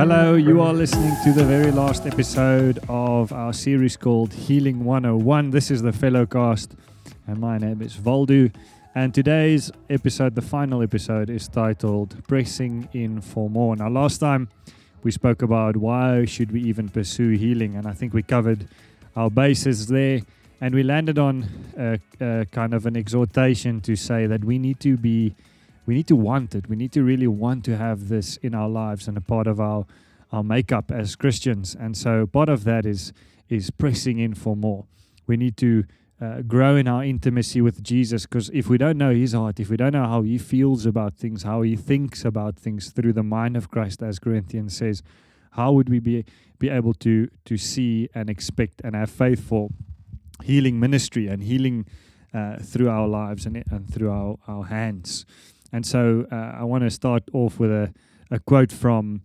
Hello, you are listening to the very last episode of our series called Healing 101. This is the Fellow Cast, and my name is Valdu. And today's episode, the final episode, is titled Pressing in for More. Now, last time we spoke about why should we even pursue healing, and I think we covered our bases there, and we landed on a, a kind of an exhortation to say that we need to be we need to want it. We need to really want to have this in our lives and a part of our our makeup as Christians. And so part of that is is pressing in for more. We need to uh, grow in our intimacy with Jesus because if we don't know his heart, if we don't know how he feels about things, how he thinks about things through the mind of Christ, as Corinthians says, how would we be be able to to see and expect and have faith for healing ministry and healing uh, through our lives and, and through our, our hands? And so uh, I want to start off with a, a quote from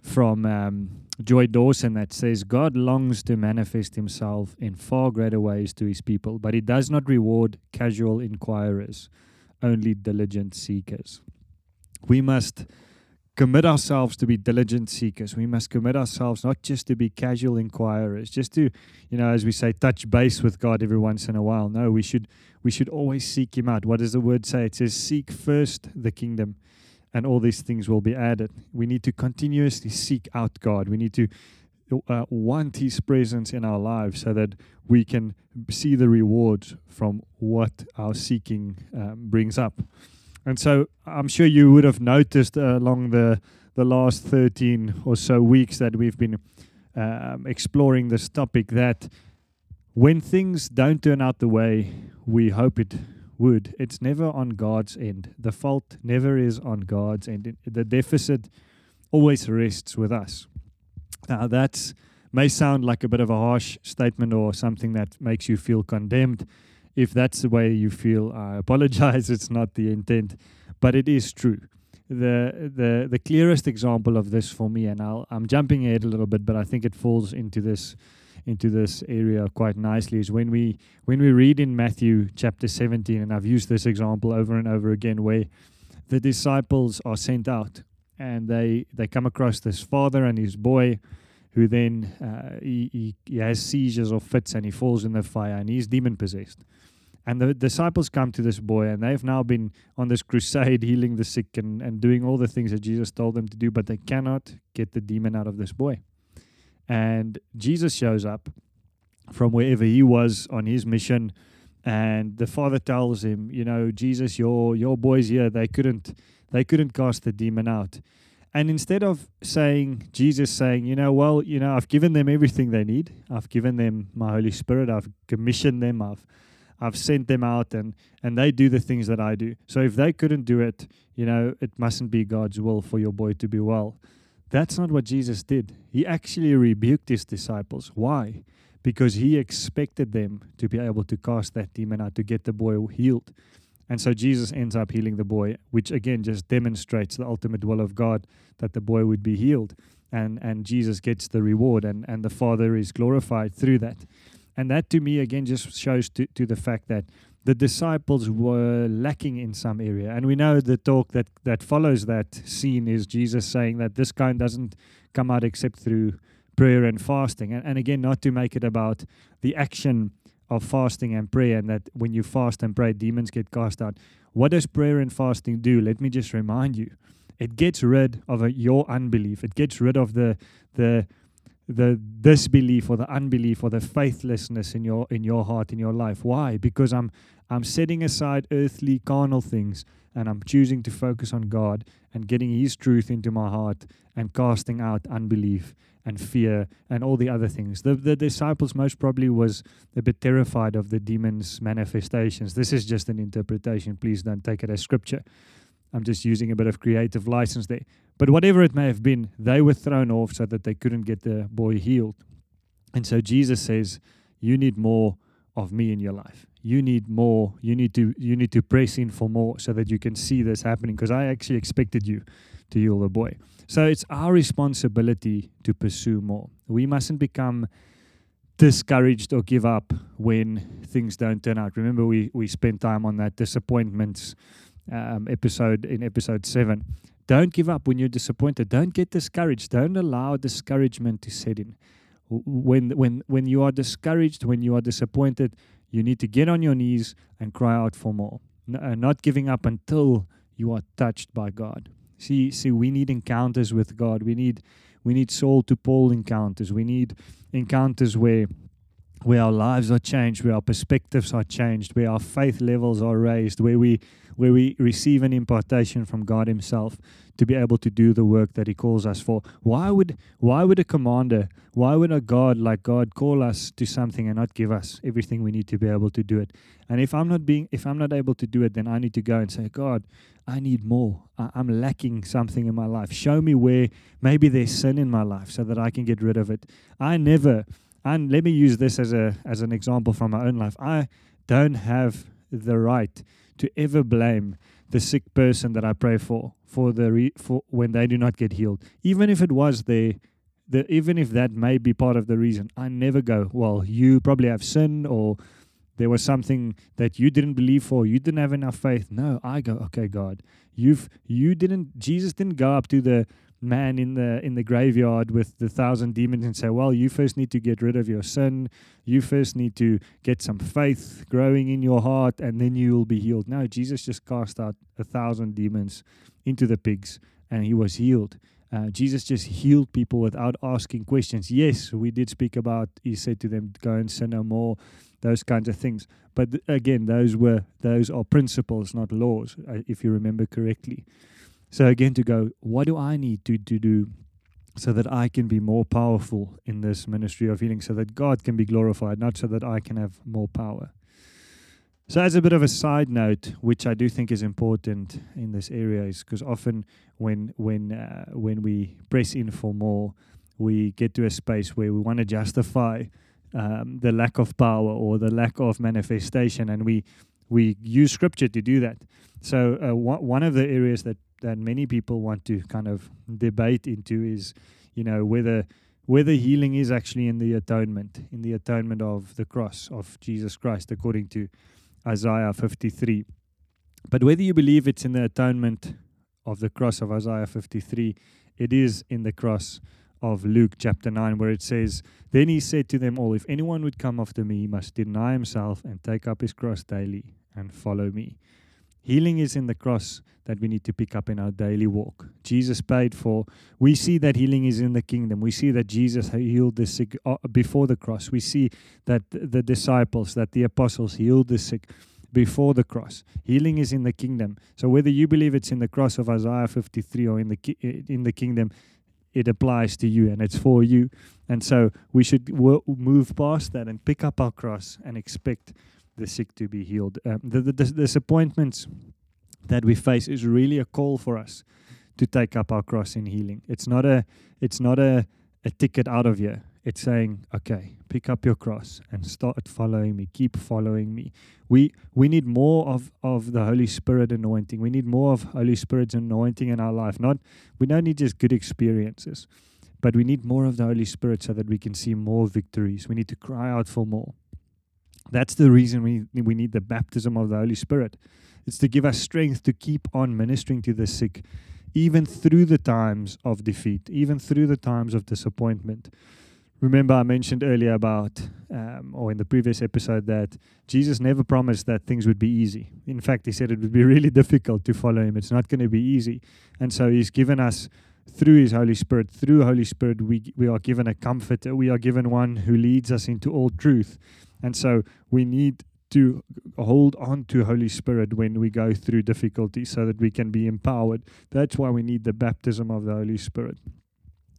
from um, Joy Dawson that says, God longs to manifest himself in far greater ways to his people, but he does not reward casual inquirers, only diligent seekers. We must commit ourselves to be diligent seekers. We must commit ourselves not just to be casual inquirers, just to, you know, as we say, touch base with God every once in a while. No, we should we should always seek him out. What does the word say? It says, seek first the kingdom and all these things will be added. We need to continuously seek out God. We need to uh, want His presence in our lives so that we can see the rewards from what our seeking um, brings up. And so I'm sure you would have noticed uh, along the the last 13 or so weeks that we've been um, exploring this topic that when things don't turn out the way we hope it would, it's never on God's end. The fault never is on God's end. The deficit always rests with us. Now, that may sound like a bit of a harsh statement or something that makes you feel condemned. If that's the way you feel, I apologize. It's not the intent, but it is true. The, the the clearest example of this for me, and I'll, I'm jumping ahead a little bit, but I think it falls into this into this area quite nicely is when we when we read in Matthew chapter 17 and I've used this example over and over again where the disciples are sent out and they they come across this father and his boy who then uh, he, he, he has seizures or fits and he falls in the fire and he's demon possessed and the disciples come to this boy and they've now been on this crusade healing the sick and, and doing all the things that jesus told them to do but they cannot get the demon out of this boy and Jesus shows up from wherever he was on his mission. And the father tells him, you know, Jesus, your your boys here, they couldn't they couldn't cast the demon out. And instead of saying, Jesus saying, you know, well, you know, I've given them everything they need. I've given them my Holy Spirit. I've commissioned them. I've I've sent them out and and they do the things that I do. So if they couldn't do it, you know, it mustn't be God's will for your boy to be well. That's not what Jesus did. He actually rebuked his disciples. Why? Because he expected them to be able to cast that demon out to get the boy healed. And so Jesus ends up healing the boy, which again just demonstrates the ultimate will of God that the boy would be healed. And, and Jesus gets the reward, and, and the Father is glorified through that. And that to me, again, just shows to, to the fact that the disciples were lacking in some area. And we know the talk that, that follows that scene is Jesus saying that this kind doesn't come out except through prayer and fasting. And, and again, not to make it about the action of fasting and prayer, and that when you fast and pray, demons get cast out. What does prayer and fasting do? Let me just remind you. It gets rid of a, your unbelief. It gets rid of the the the disbelief or the unbelief or the faithlessness in your in your heart in your life. Why? Because i'm i'm setting aside earthly carnal things and i'm choosing to focus on god and getting his truth into my heart and casting out unbelief and fear and all the other things. The the disciples most probably was a bit terrified of the demons manifestations. This is just an interpretation. Please don't take it as scripture I'm just using a bit of creative license there. But whatever it may have been, they were thrown off so that they couldn't get the boy healed. And so Jesus says, You need more of me in your life. You need more. You need to you need to press in for more so that you can see this happening. Because I actually expected you to heal the boy. So it's our responsibility to pursue more. We mustn't become discouraged or give up when things don't turn out. Remember, we we spent time on that disappointments um, episode in episode seven. Don't give up when you're disappointed. Don't get discouraged. Don't allow discouragement to set in. When, when, when you are discouraged, when you are disappointed, you need to get on your knees and cry out for more. No, uh, not giving up until you are touched by God. See, see, we need encounters with God. We need, we need Saul to Paul encounters. We need encounters where where our lives are changed, where our perspectives are changed, where our faith levels are raised, where we where we receive an impartation from God Himself to be able to do the work that He calls us for. Why would why would a commander, why would a God like God call us to something and not give us everything we need to be able to do it? And if I'm not being if I'm not able to do it, then I need to go and say, God, I need more. I, I'm lacking something in my life. Show me where maybe there's sin in my life so that I can get rid of it. I never and let me use this as a as an example from my own life. I don't have the right to ever blame the sick person that I pray for for the re, for when they do not get healed, even if it was the even if that may be part of the reason. I never go, well, you probably have sin or there was something that you didn't believe for, you didn't have enough faith. No, I go, okay, God, you've you didn't Jesus didn't go up to the man in the in the graveyard with the thousand demons and say, "Well, you first need to get rid of your sin. You first need to get some faith growing in your heart, and then you will be healed." No, Jesus just cast out a thousand demons into the pigs, and he was healed. Uh, Jesus just healed people without asking questions. Yes, we did speak about. He said to them, "Go and sin no more." Those kinds of things. But th- again, those were those are principles, not laws, uh, if you remember correctly. So again, to go, what do I need to, to do so that I can be more powerful in this ministry of healing, so that God can be glorified, not so that I can have more power. So, as a bit of a side note, which I do think is important in this area, is because often when when uh, when we press in for more, we get to a space where we want to justify um, the lack of power or the lack of manifestation, and we we use scripture to do that. So, uh, one of the areas that that many people want to kind of debate into is, you know, whether whether healing is actually in the atonement, in the atonement of the cross of Jesus Christ, according to Isaiah 53. But whether you believe it's in the atonement of the cross of Isaiah 53, it is in the cross of Luke chapter 9, where it says, Then he said to them all, If anyone would come after me, he must deny himself and take up his cross daily and follow me. Healing is in the cross that we need to pick up in our daily walk. Jesus paid for. We see that healing is in the kingdom. We see that Jesus healed the sick uh, before the cross. We see that the disciples, that the apostles healed the sick before the cross. Healing is in the kingdom. So whether you believe it's in the cross of Isaiah 53 or in the in the kingdom, it applies to you and it's for you. And so we should w- move past that and pick up our cross and expect the sick to be healed. Um, the, the, the disappointments that we face is really a call for us to take up our cross in healing. It's not a it's not a, a ticket out of here. It's saying, okay, pick up your cross and start following me. Keep following me. We we need more of, of the Holy Spirit anointing. We need more of Holy Spirit's anointing in our life. Not we don't need just good experiences, but we need more of the Holy Spirit so that we can see more victories. We need to cry out for more. That's the reason we, we need the baptism of the Holy Spirit. It's to give us strength to keep on ministering to the sick, even through the times of defeat, even through the times of disappointment. Remember, I mentioned earlier about, um, or in the previous episode, that Jesus never promised that things would be easy. In fact, he said it would be really difficult to follow him. It's not going to be easy. And so he's given us through his Holy Spirit, through Holy Spirit, we, we are given a comforter. We are given one who leads us into all truth. And so we need to hold on to Holy Spirit when we go through difficulty so that we can be empowered. That's why we need the baptism of the Holy Spirit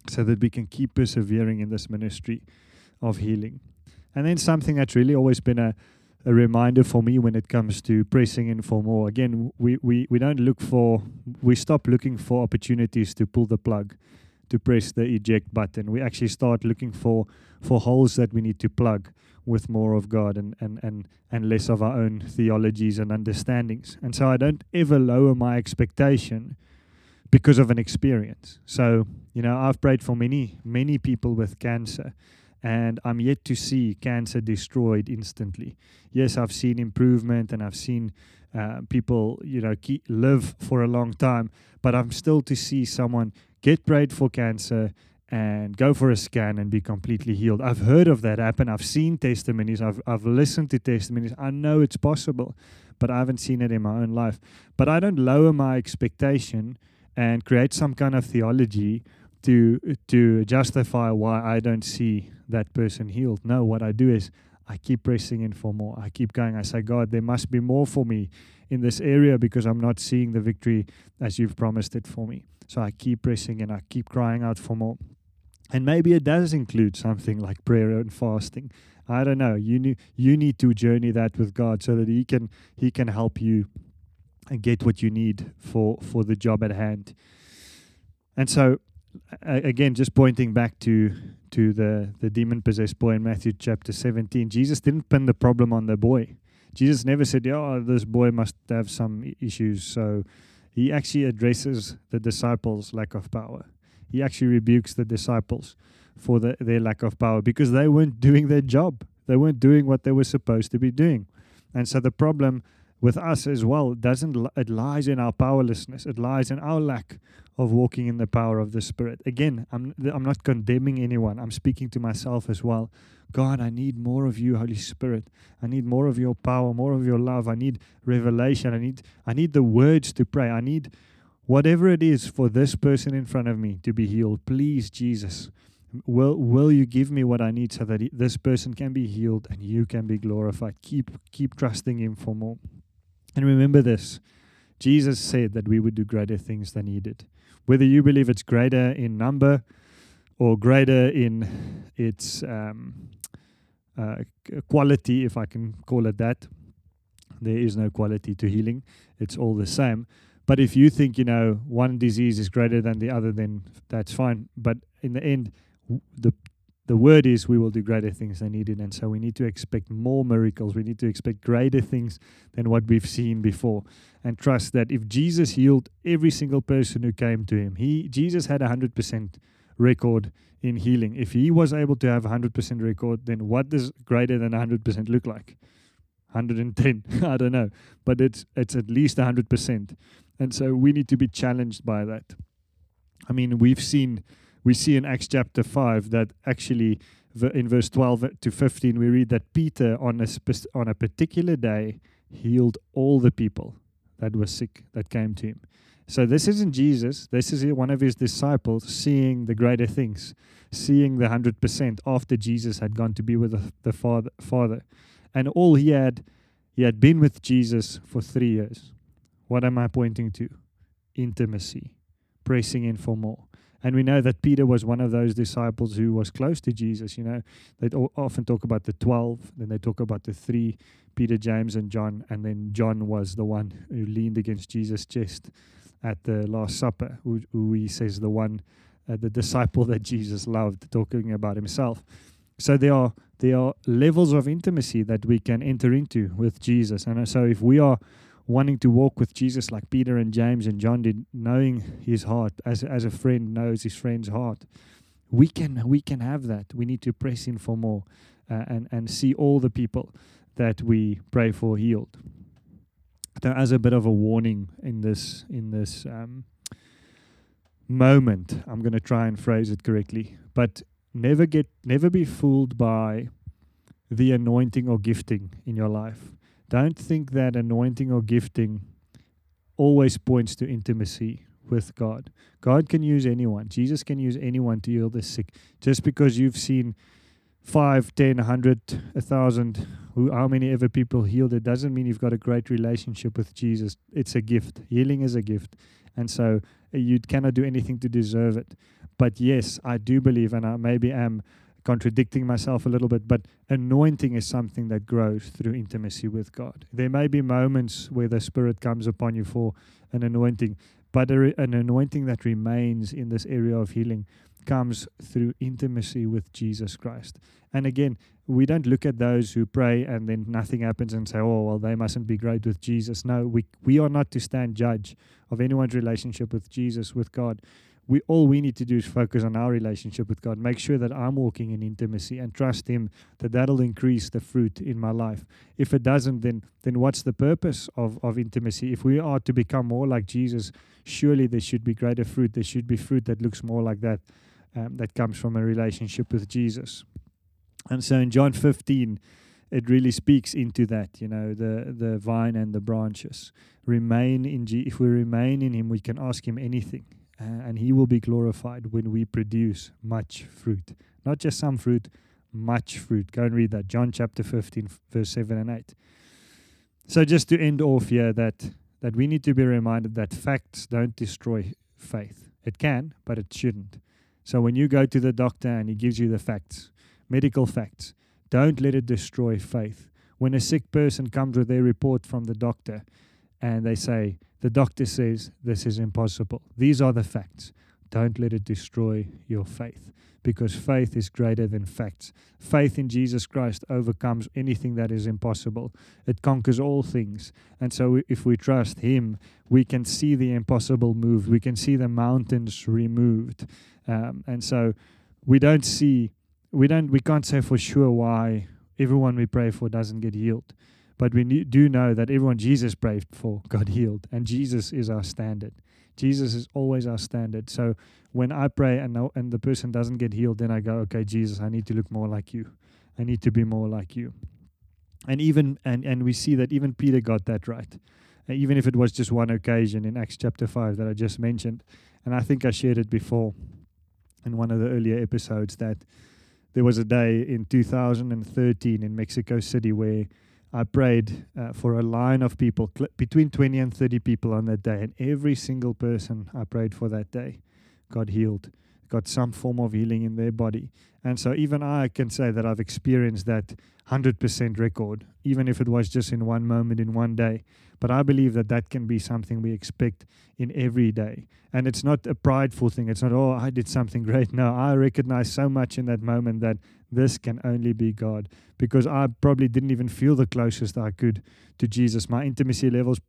so that we can keep persevering in this ministry of healing. And then something that's really always been a, a reminder for me when it comes to pressing in for more. Again, we, we, we don't look for, we stop looking for opportunities to pull the plug to press the eject button. We actually start looking for for holes that we need to plug with more of God and and and and less of our own theologies and understandings. And so I don't ever lower my expectation because of an experience. So, you know, I've prayed for many many people with cancer and I'm yet to see cancer destroyed instantly. Yes, I've seen improvement and I've seen uh, people, you know, keep, live for a long time. But I'm still to see someone get prayed for cancer and go for a scan and be completely healed. I've heard of that happen. I've seen testimonies. I've I've listened to testimonies. I know it's possible, but I haven't seen it in my own life. But I don't lower my expectation and create some kind of theology to to justify why I don't see that person healed. No, what I do is I keep pressing in for more. I keep going. I say, God, there must be more for me in this area because I'm not seeing the victory as you've promised it for me. So I keep pressing and I keep crying out for more. And maybe it does include something like prayer and fasting. I don't know. You need you need to journey that with God so that He can He can help you and get what you need for for the job at hand. And so, again, just pointing back to to the the demon possessed boy in Matthew chapter seventeen, Jesus didn't pin the problem on the boy. Jesus never said, "Oh, this boy must have some issues." So he actually addresses the disciples' lack of power. He actually rebukes the disciples for the, their lack of power because they weren't doing their job. They weren't doing what they were supposed to be doing. And so the problem with us as well doesn't it lies in our powerlessness. It lies in our lack of walking in the power of the Spirit. Again, I'm I'm not condemning anyone. I'm speaking to myself as well. God, I need more of you, Holy Spirit. I need more of your power, more of your love. I need revelation. I need I need the words to pray. I need whatever it is for this person in front of me to be healed. Please, Jesus, will will you give me what I need so that this person can be healed and you can be glorified. Keep keep trusting him for more. And remember this. Jesus said that we would do greater things than he did. Whether you believe it's greater in number or greater in its um, uh, quality, if I can call it that, there is no quality to healing. It's all the same. But if you think, you know, one disease is greater than the other, then that's fine. But in the end, the the word is we will do greater things than needed. And so we need to expect more miracles. We need to expect greater things than what we've seen before. And trust that if Jesus healed every single person who came to him, he Jesus had a hundred percent record in healing. If he was able to have a hundred percent record, then what does greater than a hundred percent look like? 110 i don't know but it's it's at least 100% and so we need to be challenged by that. I mean, we've seen, we see in Acts chapter 5 that actually in verse 12 to 15, we read that Peter on a, spe- on a particular day healed all the people that were sick that came to him. So this isn't Jesus. This is one of his disciples seeing the greater things, seeing the 100% after Jesus had gone to be with the, the father, father. And all he had, he had been with Jesus for three years. What am I pointing to? Intimacy, pressing in for more. And we know that Peter was one of those disciples who was close to Jesus. You know, they often talk about the 12, then they talk about the three Peter, James, and John. And then John was the one who leaned against Jesus' chest at the Last Supper, who, who he says the one, uh, the disciple that Jesus loved, talking about himself. So there are there are levels of intimacy that we can enter into with Jesus. And so if we are wanting to walk with Jesus like Peter and James and John did, knowing his heart as as a friend knows his friend's heart. We can we can have that. We need to press in for more uh, and and see all the people that we pray for healed. So as a bit of a warning in this in this um, moment, I'm going to try and phrase it correctly, but never get never be fooled by the anointing or gifting in your life don't think that anointing or gifting always points to intimacy with God. God can use anyone. Jesus can use anyone to heal the sick. Just because you've seen five, ten, a hundred, a thousand, how many ever people healed, it doesn't mean you've got a great relationship with Jesus. It's a gift. Healing is a gift. And so uh, you cannot do anything to deserve it. But yes, I do believe, and I maybe am contradicting myself a little bit, but anointing is something that grows through intimacy with God. There may be moments where the Spirit comes upon you for an anointing, but a, an anointing that remains in this area of healing comes through intimacy with Jesus Christ. And again, we don't look at those who pray and then nothing happens and say, oh, well, they mustn't be great with Jesus. No, we, we are not to stand judge of anyone's relationship with Jesus, with God we all we need to do is focus on our relationship with God. Make sure that I'm walking in intimacy and trust Him that that'll increase the fruit in my life. If it doesn't, then then what's the purpose of, of intimacy? If we are to become more like Jesus, surely there should be greater fruit. There should be fruit that looks more like that, um, that comes from a relationship with Jesus. And so in John 15, it really speaks into that, you know, the the vine and the branches. Remain in G- if we remain in him, we can ask him anything. Uh, and he will be glorified when we produce much fruit. Not just some fruit, much fruit. Go and read that. John chapter 15, verse 7 and 8. So just to end off here that that we need to be reminded that facts don't destroy faith. It can, but it shouldn't. So when you go to the doctor and he gives you the facts, medical facts, don't let it destroy faith. When a sick person comes with their report from the doctor and they say, the doctor says this is impossible, these are the facts. Don't let it destroy your faith because faith is greater than facts. Faith in Jesus Christ overcomes anything that is impossible, it conquers all things. And so, if we trust Him, we can see the impossible moved, we can see the mountains removed. Um, and so, we don't see we don't we can't say for sure why everyone we pray for doesn't get healed but we do know that everyone jesus prayed for got healed. And jesus is our standard. Jesus is always our standard. So when i pray and no, and the person doesn't get healed then i go okay jesus i need to look more like you. I need to be more like you. And even and and we see that even peter got that right. Even if it was just one occasion in acts chapter 5 that i just mentioned and i think i shared it before in one of the earlier episodes that there was a day in 2013 in Mexico City where I prayed uh, for a line of people, cl- between 20 and 30 people on that day, and every single person I prayed for that day got healed, got some form of healing in their body. And so even I can say that I've experienced that 100% record, even if it was just in one moment, in one day. But I believe that that can be something we expect in every day. And it's not a prideful thing. It's not, oh, I did something great. No, I recognize so much in that moment that this can only be God because I probably didn't even feel the closest I could to Jesus. My intimacy levels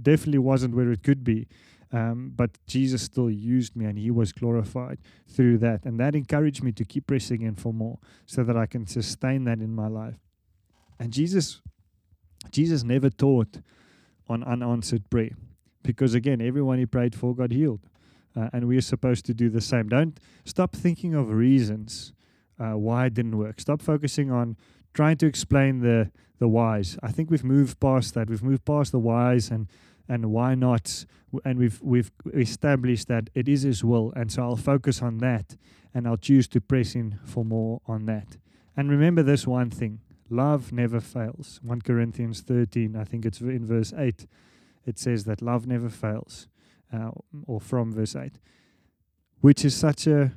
definitely wasn't where it could be. Um, but Jesus still used me and he was glorified through that. And that encouraged me to keep pressing in for more so that I can sustain that in my life. And Jesus, Jesus never taught on unanswered prayer because, again, everyone he prayed for got healed. Uh, and we are supposed to do the same. Don't stop thinking of reasons uh, why it didn't work. Stop focusing on trying to explain the the whys. I think we've moved past that. We've moved past the whys and and why not and we've we've established that it is his will and so I'll focus on that and I'll choose to press in for more on that and remember this one thing love never fails 1 Corinthians 13 I think it's in verse 8 it says that love never fails uh, or from verse 8 which is such a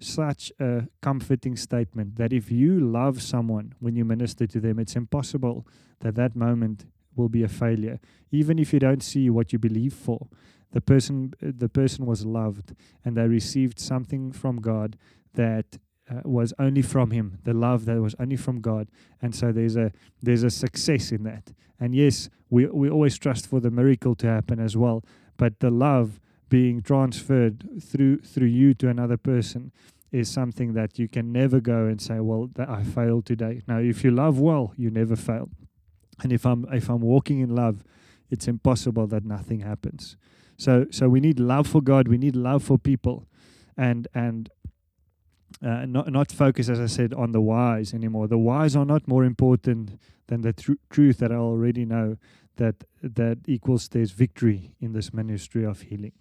such a comforting statement that if you love someone when you minister to them it's impossible that that moment will be a failure even if you don't see what you believe for. The person the person was loved and they received something from God that uh, was only from him the love that was only from God. And so there's a there's a success in that. And yes we we always trust for the miracle to happen as well but the love being transferred through through you to another person is something that you can never go and say well I failed today now if you love well you never fail and if I'm if I'm walking in love, it's impossible that nothing happens. So so we need love for God. We need love for people, and and uh, not not focus, as I said, on the whys anymore. The whys are not more important than the tr- truth that I already know that that equals there's victory in this ministry of healing.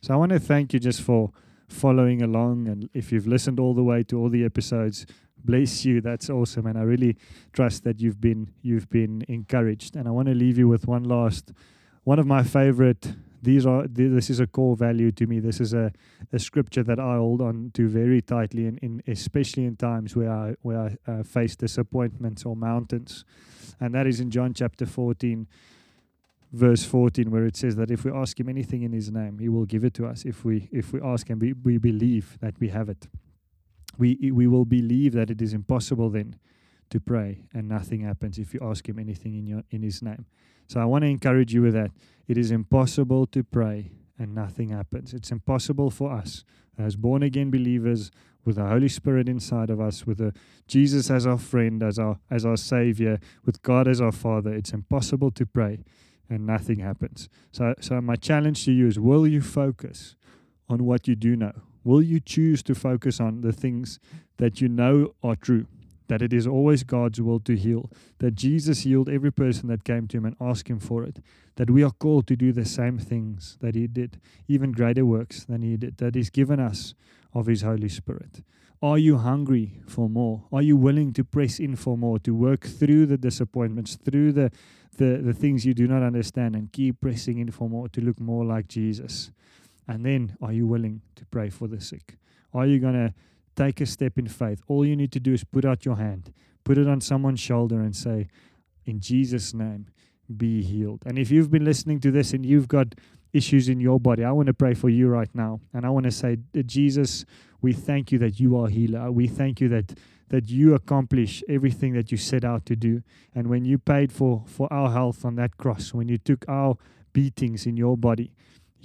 So I want to thank you just for following along, and if you've listened all the way to all the episodes, bless you. That's awesome, and I really trust that you've been you've been encouraged. And I want to leave you with one last, one of my favorite. These are this is a core value to me. This is a, a scripture that I hold on to very tightly, in, in especially in times where I where I uh, face disappointments or mountains, and that is in John chapter fourteen verse 14 where it says that if we ask him anything in his name he will give it to us if we if we ask him we, we believe that we have it we we will believe that it is impossible then to pray and nothing happens if you ask him anything in your in his name so i want to encourage you with that it is impossible to pray and nothing happens. It's impossible for us as born again believers with the Holy Spirit inside of us, with a Jesus as our friend, as our as our Savior, with God as our Father. It's impossible to pray and nothing happens. So so my challenge to you is will you focus on what you do know? Will you choose to focus on the things that you know are true? That it is always God's will to heal. That Jesus healed every person that came to him and asked him for it. That we are called to do the same things that he did, even greater works than he did. That he's given us of his Holy Spirit. Are you hungry for more? Are you willing to press in for more, to work through the disappointments, through the, the, the things you do not understand, and keep pressing in for more, to look more like Jesus? And then, are you willing to pray for the sick? Are you going to take a step in faith? All you need to do is put out your hand, put it on someone's shoulder, and say, In Jesus' name, be healed. And if you've been listening to this and you've got issues in your body, I want to pray for you right now. And I want to say, Jesus, we thank you that you are healer. We thank you that that you accomplish everything that you set out to do. And when you paid for for our health on that cross, when you took our beatings in your body,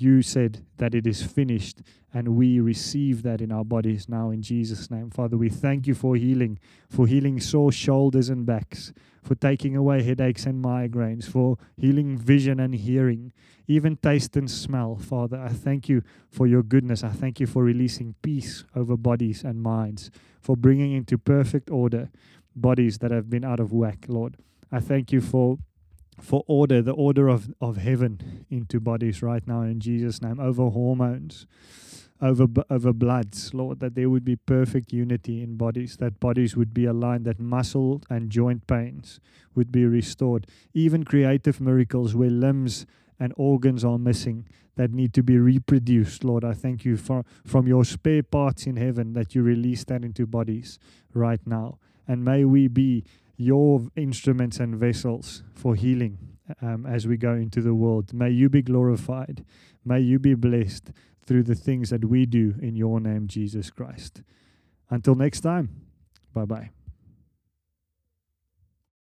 you said that it is finished, and we receive that in our bodies now in Jesus' name. Father, we thank you for healing, for healing sore shoulders and backs, for taking away headaches and migraines, for healing vision and hearing, even taste and smell. Father, I thank you for your goodness. I thank you for releasing peace over bodies and minds, for bringing into perfect order bodies that have been out of whack, Lord. I thank you for for order, the order of, of heaven into bodies right now in Jesus' name, over hormones, over, over bloods, Lord, that there would be perfect unity in bodies, that bodies would be aligned, that muscle and joint pains would be restored, even creative miracles where limbs and organs are missing that need to be reproduced. Lord, I thank you for from your spare parts in heaven that you release that into bodies right now. And may we be your instruments and vessels for healing um, as we go into the world. May you be glorified. May you be blessed through the things that we do in your name, Jesus Christ. Until next time, bye bye.